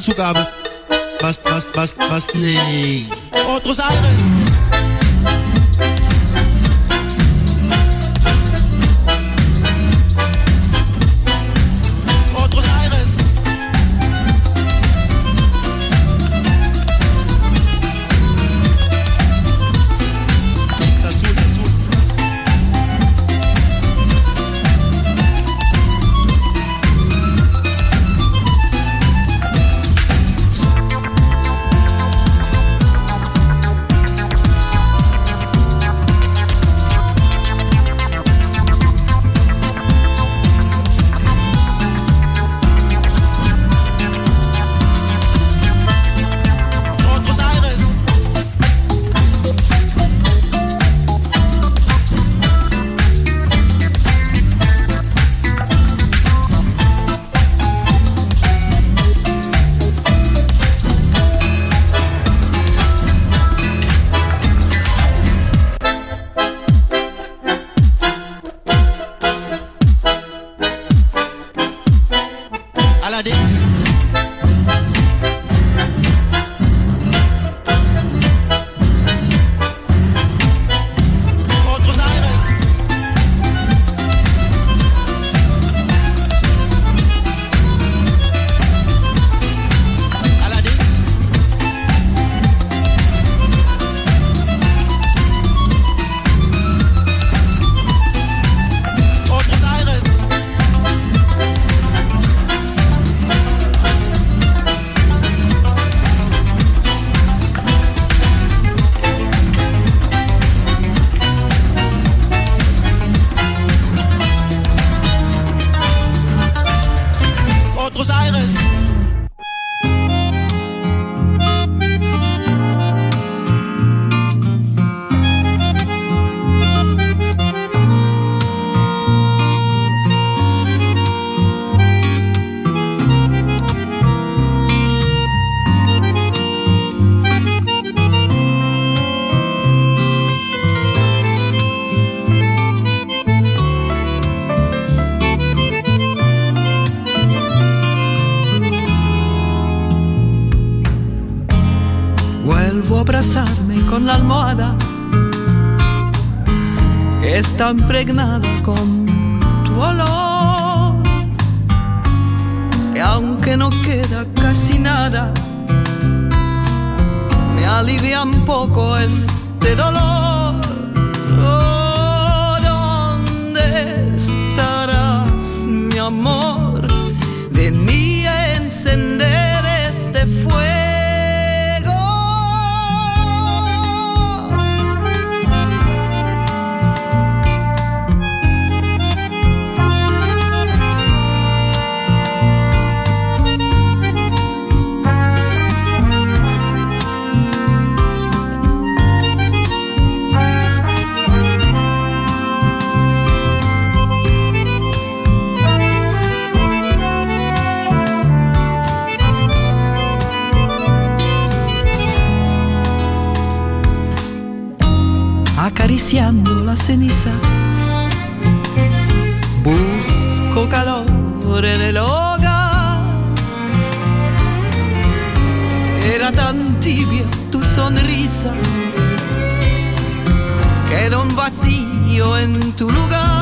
Jackson. A abrazarme con la almohada que está impregnada con tu olor. Y aunque no queda casi nada, me alivia un poco este dolor. Oh, ¿Dónde estarás, mi amor? Cenizas. Busco calor en el hogar. Era tan tibia tu sonrisa que era un vacío en tu lugar.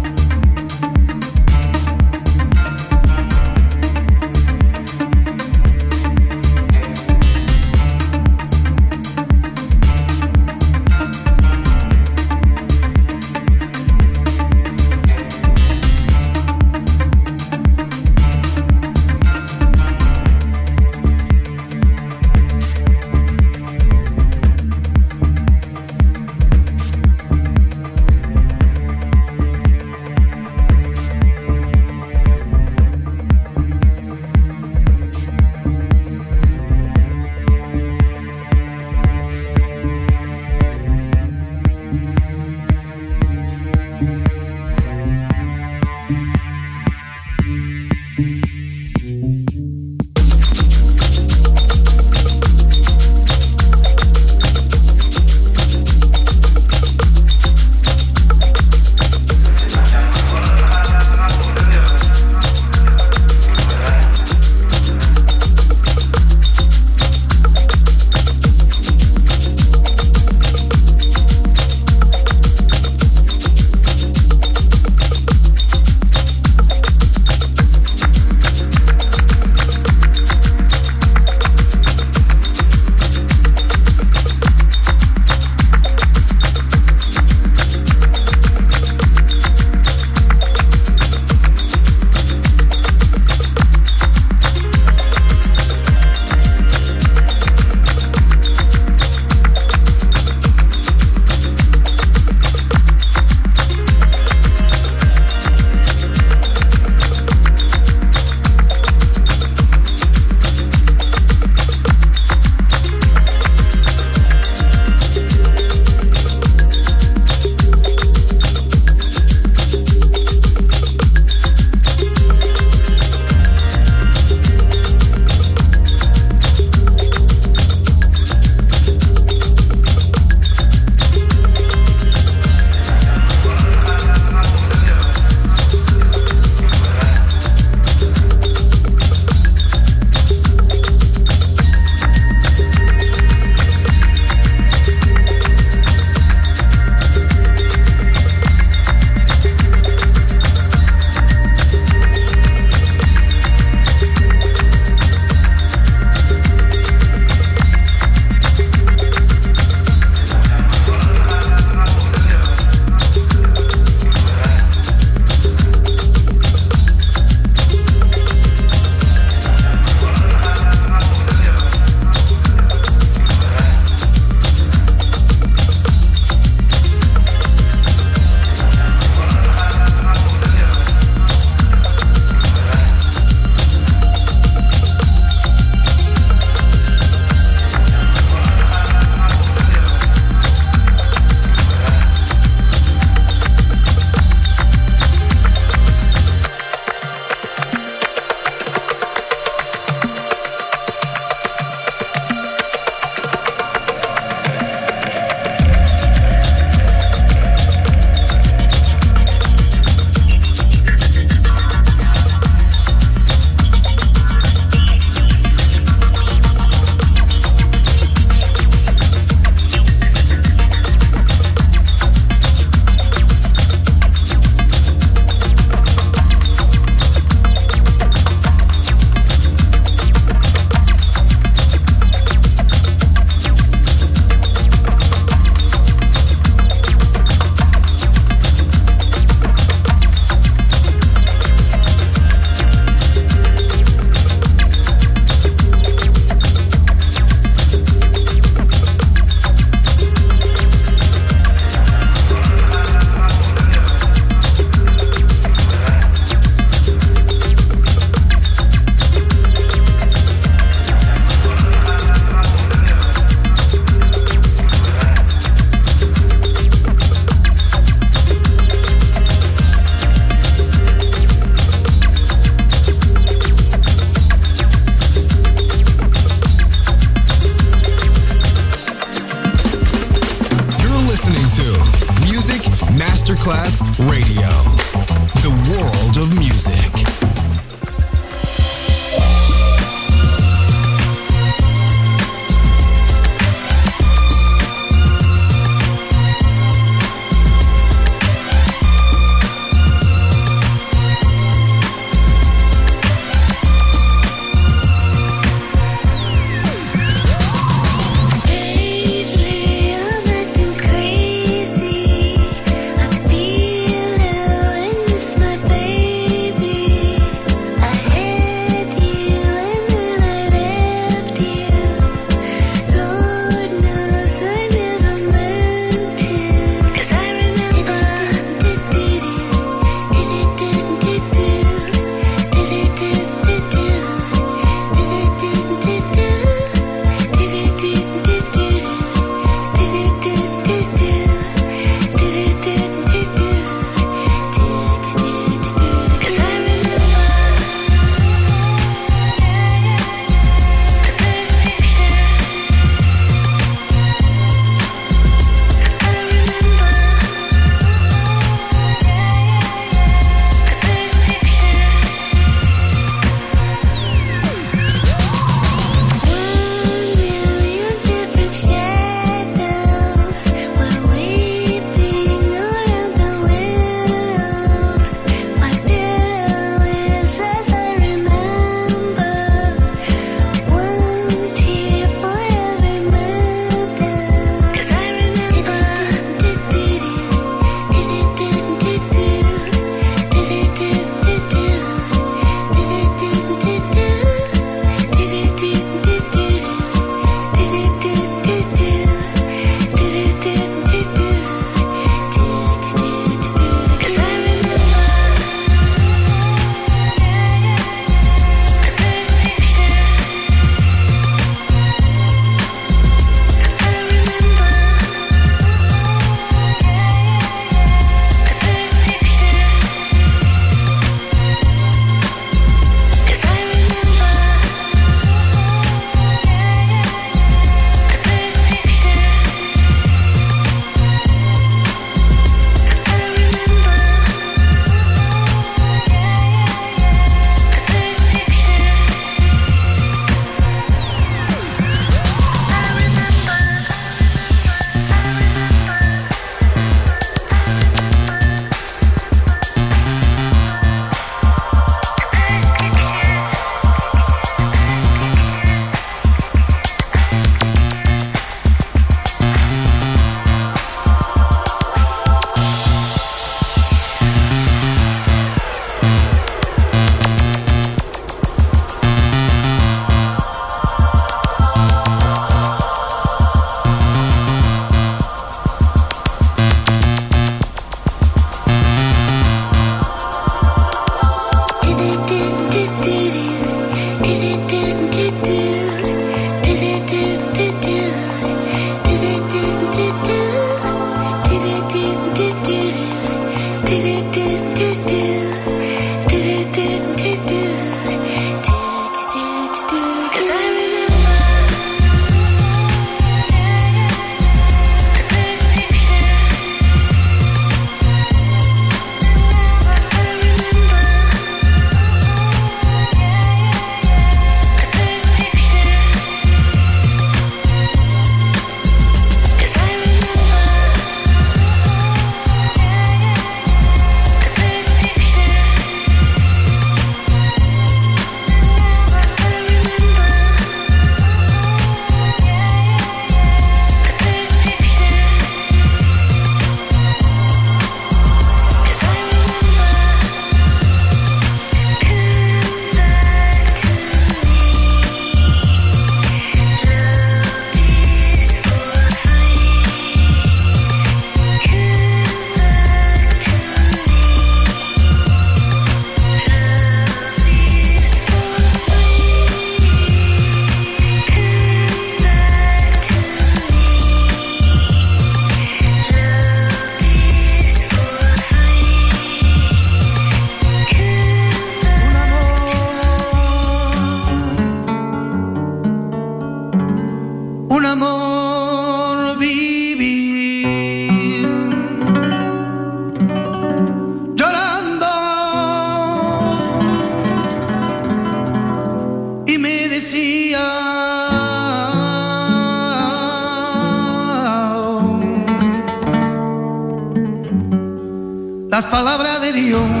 palabra de Dios.